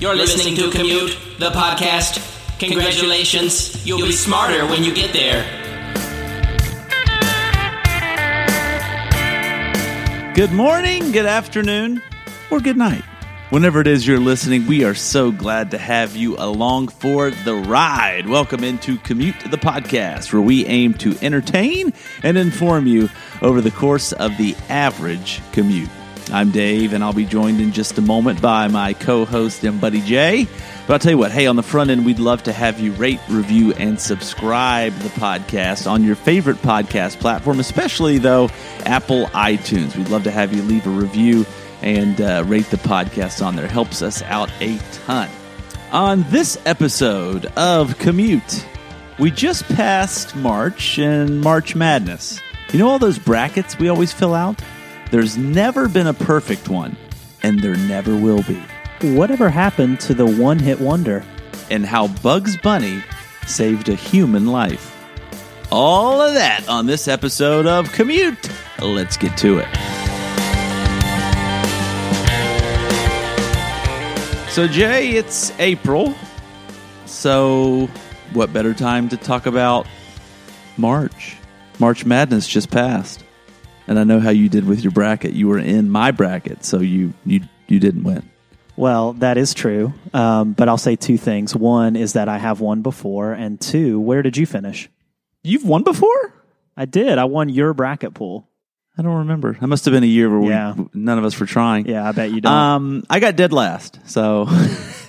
You're listening to Commute, the podcast. Congratulations, you'll be smarter when you get there. Good morning, good afternoon, or good night. Whenever it is you're listening, we are so glad to have you along for the ride. Welcome into Commute the Podcast, where we aim to entertain and inform you over the course of the average commute. I'm Dave, and I'll be joined in just a moment by my co host and buddy Jay. But I'll tell you what, hey, on the front end, we'd love to have you rate, review, and subscribe the podcast on your favorite podcast platform, especially, though, Apple iTunes. We'd love to have you leave a review and uh, rate the podcast on there. Helps us out a ton. On this episode of Commute, we just passed March and March Madness. You know all those brackets we always fill out? There's never been a perfect one, and there never will be. Whatever happened to the one hit wonder? And how Bugs Bunny saved a human life. All of that on this episode of Commute. Let's get to it. So, Jay, it's April. So, what better time to talk about March? March Madness just passed. And I know how you did with your bracket. You were in my bracket, so you you you didn't win. Well, that is true. Um, but I'll say two things. One is that I have won before, and two, where did you finish? You've won before? I did. I won your bracket pool. I don't remember. That must have been a year where Yeah. we none of us were trying. Yeah, I bet you don't. Um, I got dead last, so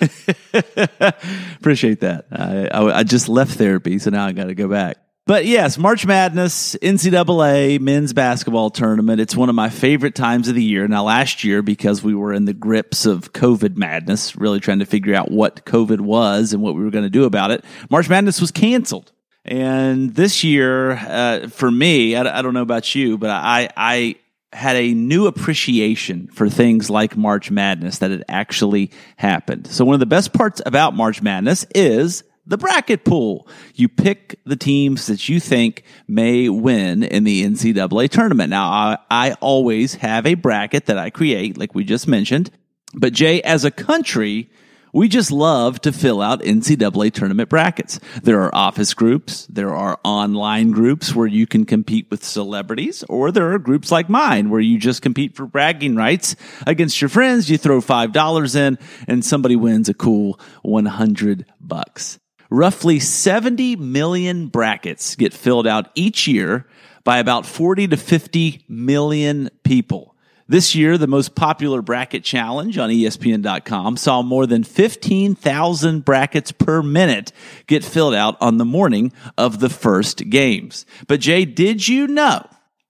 appreciate that. I, I, I just left therapy, so now I got to go back. But yes, March Madness, NCAA men's basketball tournament. It's one of my favorite times of the year. Now, last year, because we were in the grips of COVID madness, really trying to figure out what COVID was and what we were going to do about it, March Madness was canceled. And this year, uh, for me, I, I don't know about you, but I, I had a new appreciation for things like March Madness that had actually happened. So one of the best parts about March Madness is the bracket pool. You pick the teams that you think may win in the NCAA tournament. Now, I, I always have a bracket that I create, like we just mentioned. But Jay, as a country, we just love to fill out NCAA tournament brackets. There are office groups, there are online groups where you can compete with celebrities, or there are groups like mine where you just compete for bragging rights against your friends. You throw $5 in and somebody wins a cool 100 bucks. Roughly 70 million brackets get filled out each year by about 40 to 50 million people. This year, the most popular bracket challenge on ESPN.com saw more than 15,000 brackets per minute get filled out on the morning of the first games. But Jay, did you know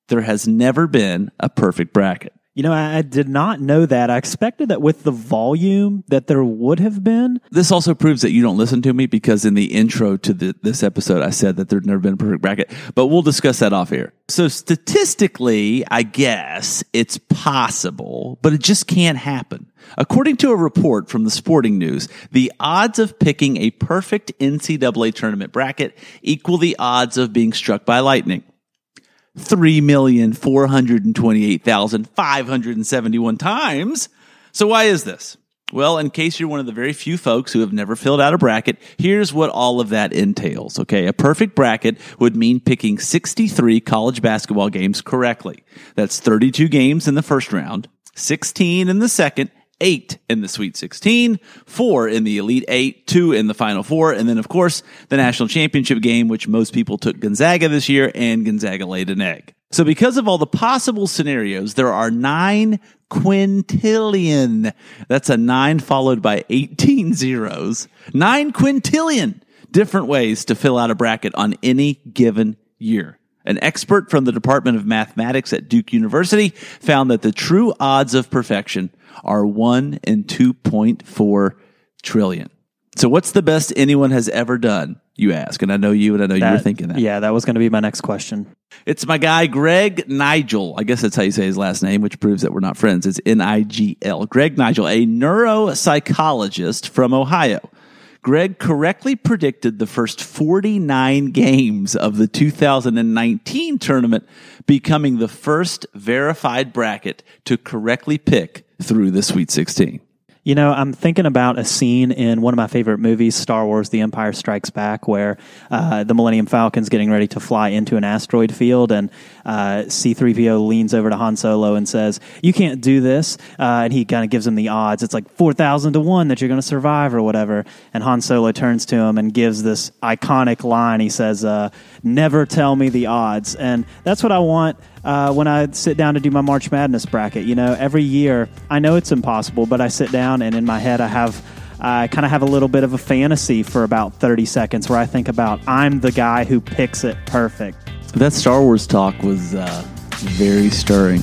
there has never been a perfect bracket? You know, I, did not know that. I expected that with the volume that there would have been. This also proves that you don't listen to me because in the intro to the, this episode, I said that there'd never been a perfect bracket, but we'll discuss that off here. So statistically, I guess it's possible, but it just can't happen. According to a report from the Sporting News, the odds of picking a perfect NCAA tournament bracket equal the odds of being struck by lightning. 3,428,571 times. So why is this? Well, in case you're one of the very few folks who have never filled out a bracket, here's what all of that entails. Okay. A perfect bracket would mean picking 63 college basketball games correctly. That's 32 games in the first round, 16 in the second, eight in the Sweet 16, four in the Elite Eight, two in the Final Four, and then, of course, the national championship game, which most people took Gonzaga this year, and Gonzaga laid an egg. So, because of all the possible scenarios, there are nine quintillion. That's a nine followed by 18 zeros. Nine quintillion different ways to fill out a bracket on any given year. An expert from the Department of Mathematics at Duke University found that the true odds of perfection are 1 in 2.4 trillion. So what's the best anyone has ever done? You ask, and I know you, and I know you're That- thinking that. Yeah, that was going to be my next question. It's my guy, Greg Nigel. I guess that's how you say his last name, which proves that we're not friends. It's N I G L. Greg Nigel, a neuropsychologist from Ohio. Greg correctly predicted the first 49 games of the 2019 tournament becoming the first verified bracket to correctly pick through the Sweet 16. You know, I'm thinking about a scene in one of my favorite movies, Star Wars The Empire Strikes Back, where uh, the Millennium Falcon's getting ready to fly into an asteroid field, and uh, C3PO leans over to Han Solo and says, You can't do this. Uh, and he kind of gives him the odds. It's like 4,000 to 1 that you're going to survive or whatever. And Han Solo turns to him and gives this iconic line. He says, uh, Never tell me the odds. And that's what I want uh, when I sit down to do my March Madness bracket. You know, every year, I know it's impossible, but I sit down and in my head I have. I kind of have a little bit of a fantasy for about 30 seconds where I think about I'm the guy who picks it perfect. That Star Wars talk was uh, very stirring.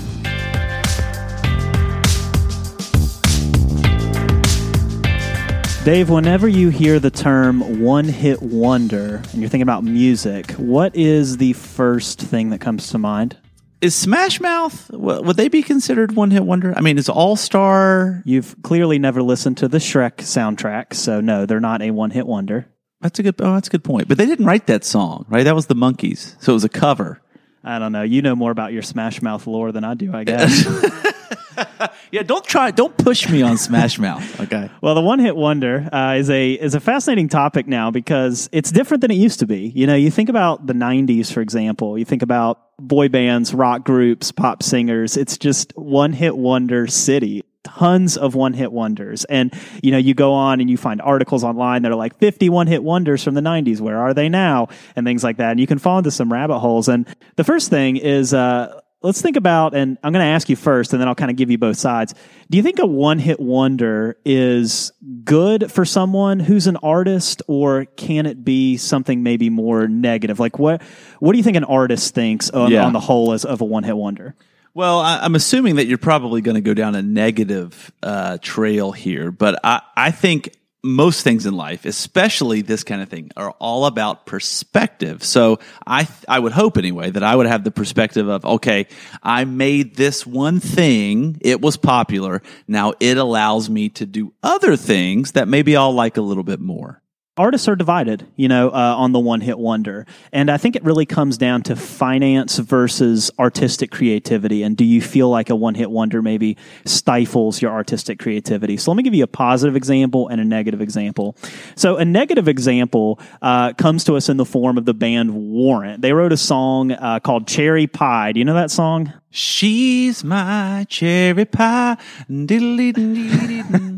Dave, whenever you hear the term one hit wonder and you're thinking about music, what is the first thing that comes to mind? Is Smash Mouth would they be considered one hit wonder? I mean, is All Star? You've clearly never listened to the Shrek soundtrack, so no, they're not a one hit wonder. That's a good. Oh, that's a good point. But they didn't write that song, right? That was the Monkees, so it was a cover. I don't know. You know more about your Smash Mouth lore than I do, I guess. yeah, don't try. Don't push me on Smash Mouth. Okay. Well, the one hit wonder uh, is a is a fascinating topic now because it's different than it used to be. You know, you think about the '90s, for example. You think about boy bands, rock groups, pop singers. It's just one hit wonder city tons of one hit wonders. And, you know, you go on and you find articles online that are like 51 hit wonders from the 90s. Where are they now? And things like that. And you can fall into some rabbit holes. And the first thing is, uh, let's think about, and I'm going to ask you first, and then I'll kind of give you both sides. Do you think a one hit wonder is good for someone who's an artist, or can it be something maybe more negative? Like, what, what do you think an artist thinks on, yeah. on the whole as of a one hit wonder? Well, I, am assuming that you're probably going to go down a negative uh, trail here, but I, I think most things in life, especially this kind of thing, are all about perspective. So I, I would hope anyway that I would have the perspective of, okay, I made this one thing. It was popular. Now it allows me to do other things that maybe I'll like a little bit more artists are divided, you know, uh, on the one hit wonder. And I think it really comes down to finance versus artistic creativity. And do you feel like a one hit wonder maybe stifles your artistic creativity? So let me give you a positive example and a negative example. So a negative example uh, comes to us in the form of the band Warrant. They wrote a song uh, called Cherry Pie. Do you know that song? She's my cherry pie.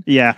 yeah.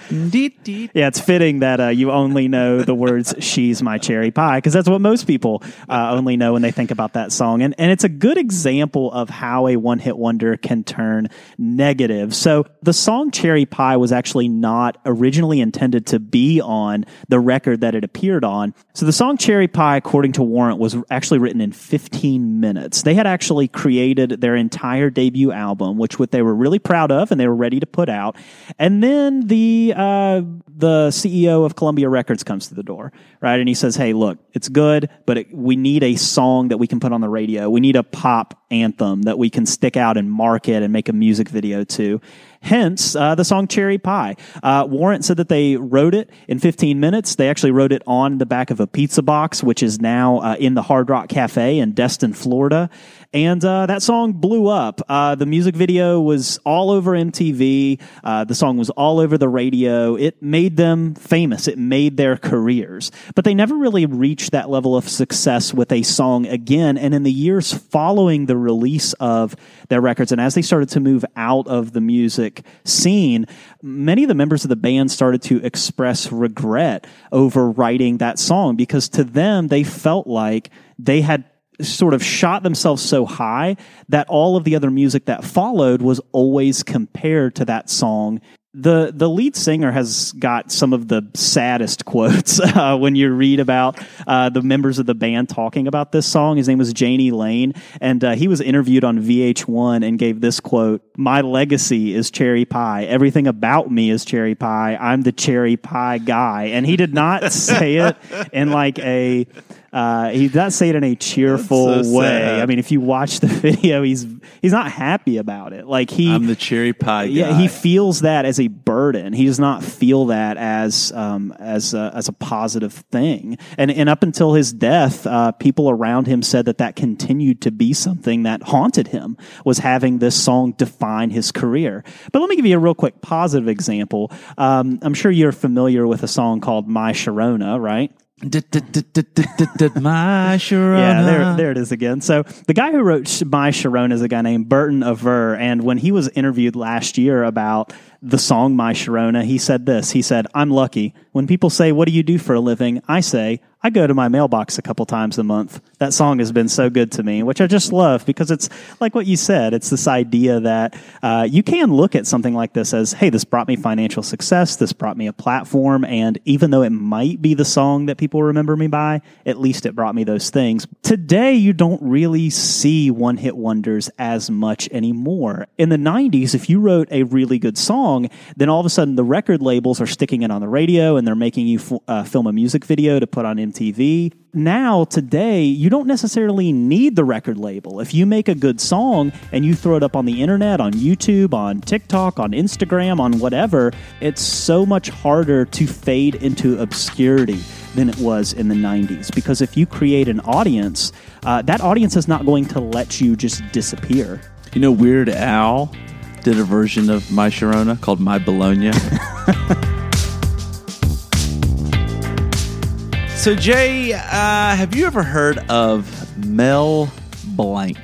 Yeah, it's fitting that uh, you only know the words "She's my cherry pie" because that's what most people uh, only know when they think about that song, and and it's a good example of how a one-hit wonder can turn negative. So the song "Cherry Pie" was actually not originally intended to be on the record that it appeared on. So the song "Cherry Pie," according to Warrant, was actually written in 15 minutes. They had actually created their entire entire debut album, which what they were really proud of and they were ready to put out. And then the uh, the CEO of Columbia Records comes to the door, right? And he says, "Hey, look, it's good, but it, we need a song that we can put on the radio. We need a pop anthem that we can stick out and market and make a music video to." Hence uh, the song Cherry Pie. Uh, Warrant said that they wrote it in 15 minutes. They actually wrote it on the back of a pizza box, which is now uh, in the Hard Rock Cafe in Destin, Florida. And uh, that song blew up. Uh, the music video was all over MTV. Uh, the song was all over the radio. It made them famous. It made their careers. But they never really reached that level of success with a song again. And in the years following the release of their records, and as they started to move out of the music scene, many of the members of the band started to express regret over writing that song because to them, they felt like they had sort of shot themselves so high that all of the other music that followed was always compared to that song the the lead singer has got some of the saddest quotes uh, when you read about uh, the members of the band talking about this song. His name was Jani Lane, and uh, he was interviewed on VH1 and gave this quote: "My legacy is cherry pie. Everything about me is cherry pie. I'm the cherry pie guy." And he did not say it in like a Uh, he does say it in a cheerful so way. sad. I mean, if you watch the video, he's he's not happy about it. Like he, I'm the cherry pie guy. yeah, he feels that as a burden. He does not feel that as um, as a, as a positive thing. And and up until his death, uh, people around him said that that continued to be something that haunted him was having this song define his career. But let me give you a real quick positive example. Um, I'm sure you're familiar with a song called "My Sharona," right? My Sharona. Yeah, there, there it is again. So the guy who wrote My Sharon is a guy named Berton Averre, and when he was interviewed last year about the song My Sharona, he said this. He said, "I'm lucky. When people say, "What do you do for a living?" I say, "I go to my mailbox a couple times a month." That song has been so good to me, which I just love because it's like what you said. It's this idea that uh, you can look at something like this as, "Hey, this brought me financial success. This brought me a platform, and even though it might be the song that people remember me by, at least it brought me those things." Today, you don't really see one-hit wonders as much anymore. In the '90s, if you wrote a really good song, then all of a sudden the record labels are sticking it on the radio and they're making you f- uh, film a music video to put on MTV. Now, today, you don't necessarily need the record label. If you make a good song and you throw it up on the internet, on YouTube, on TikTok, on Instagram, on whatever, it's so much harder to fade into obscurity than it was in the 90s. Because if you create an audience, uh, that audience is not going to let you just disappear. You know, Weird Al did a version of My Sharona called My Bologna. so, Jay, uh, have you ever heard of Mel Blanc?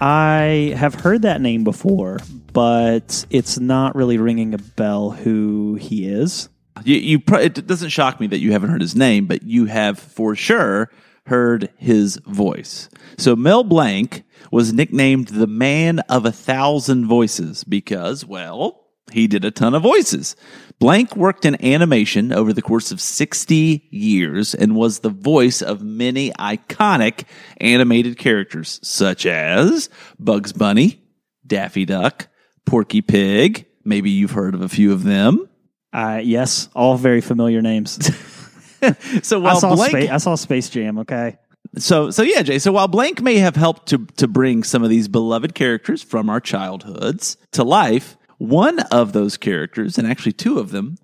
I have heard that name before, but it's not really ringing a bell who he is. You, you pro- it doesn't shock me that you haven't heard his name, but you have for sure heard his voice. So Mel Blanc was nicknamed the man of a thousand voices because, well, he did a ton of voices. Blanc worked in animation over the course of 60 years and was the voice of many iconic animated characters such as Bugs Bunny, Daffy Duck, Porky Pig. Maybe you've heard of a few of them. Uh, yes, all very familiar names. So I while saw Blanc, Spa- I saw Space Jam. Okay, so so yeah, Jay. So while Blanc may have helped to to bring some of these beloved characters from our childhoods to life, one of those characters, and actually two of them,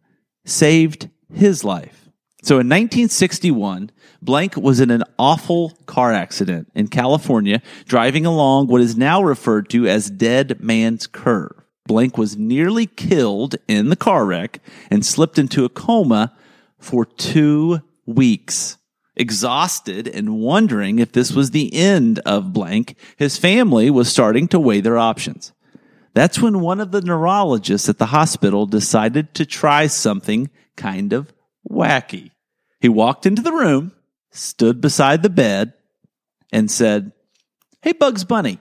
saved his life. So in 1961, Blanc was in an awful car accident in California, driving along what is now referred to as Dead Man's Curve. Blanc was nearly killed in the car wreck and slipped into a coma for two weeks. Exhausted and wondering if this was the end of Blanc, his family was starting to weigh their options. That's when one of the neurologists at the hospital decided to try something kind of wacky. He walked into the room, stood beside the bed, and said, Hey, Bugs Bunny,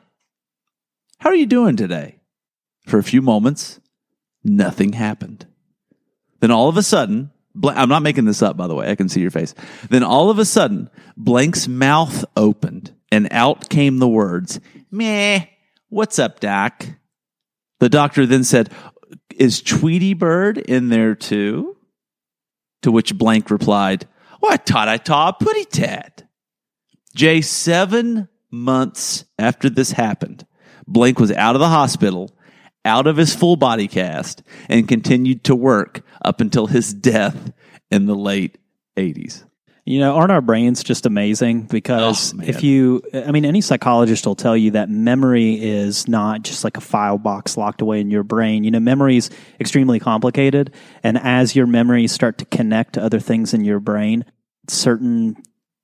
how are you doing today? For a few moments, nothing happened. Then all of a sudden, I'm not making this up, by the way. I can see your face. Then all of a sudden, Blanc's mouth opened and out came the words, Meh, what's up, Doc? The doctor then said, Is Tweety Bird in there too? To which Blanc replied, What taught I taught putty tat? Jay, seven months after this happened, Blanc was out of the hospital, out of his full body cast, and continued to work up until his death in the late 80s. You know, aren't our brains just amazing? Because Oh, if you, I mean, any psychologist will tell you that memory is not just like a file box locked away in your brain. You know, memory is extremely complicated. And as your memories start to connect to other things in your brain, certain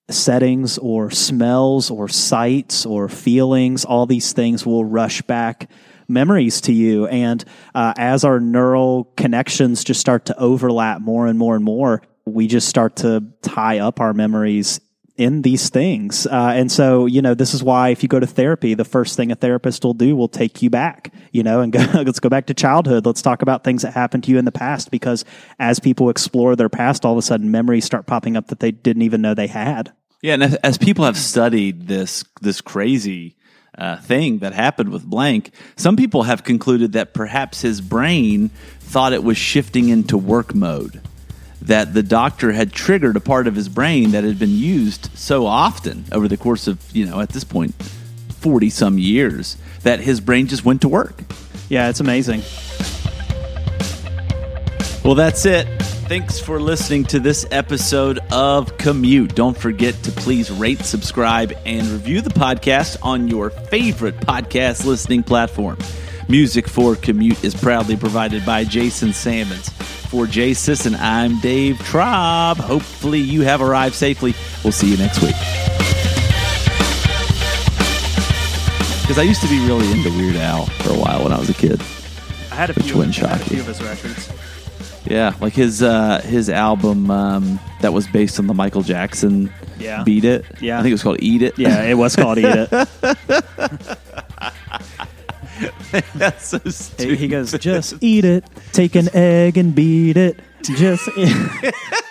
settings or smells or sights or feelings, all these things will rush back memories to you. And uh, as our neural connections just start to overlap more and more and more, we just start to tie up our memories in these things. Uh, and so, you know, this is why if you go to therapy, the first thing a therapist will do will take you back, you know, and go, let's go back to childhood. Let's talk about things that happened to you in the past because as people explore their past, all of a sudden memories start popping up that they didn't even know they had. Yeah, and as, as people have studied this this crazy uh, thing that happened with Blanc, some people have concluded that perhaps his brain thought it was shifting into work mode. That the doctor had triggered a part of his brain that had been used so often over the course of, you know, at this point, 40 some years that his brain just went to work. Yeah, it's amazing. Well, that's it. Thanks for listening to this episode of Commute. Don't forget to please rate, subscribe, and review the podcast on your favorite podcast listening platform. Music for Commute is proudly provided by Jason Salmons. For Jay Sisson, I'm Dave Traub. Hopefully, you have arrived safely. We'll see you next week. Because I used to be really into Weird Al for a while when I was a kid. I had a Which few, wouldn't a few of his records. Yeah, like his uh, his album um, that was based on the Michael Jackson Yeah. "Beat It." Yeah. I think it was called "Eat It." Yeah, it was called Eat It. that's so stupid. he goes, just eat it, take an egg and beat it. Just.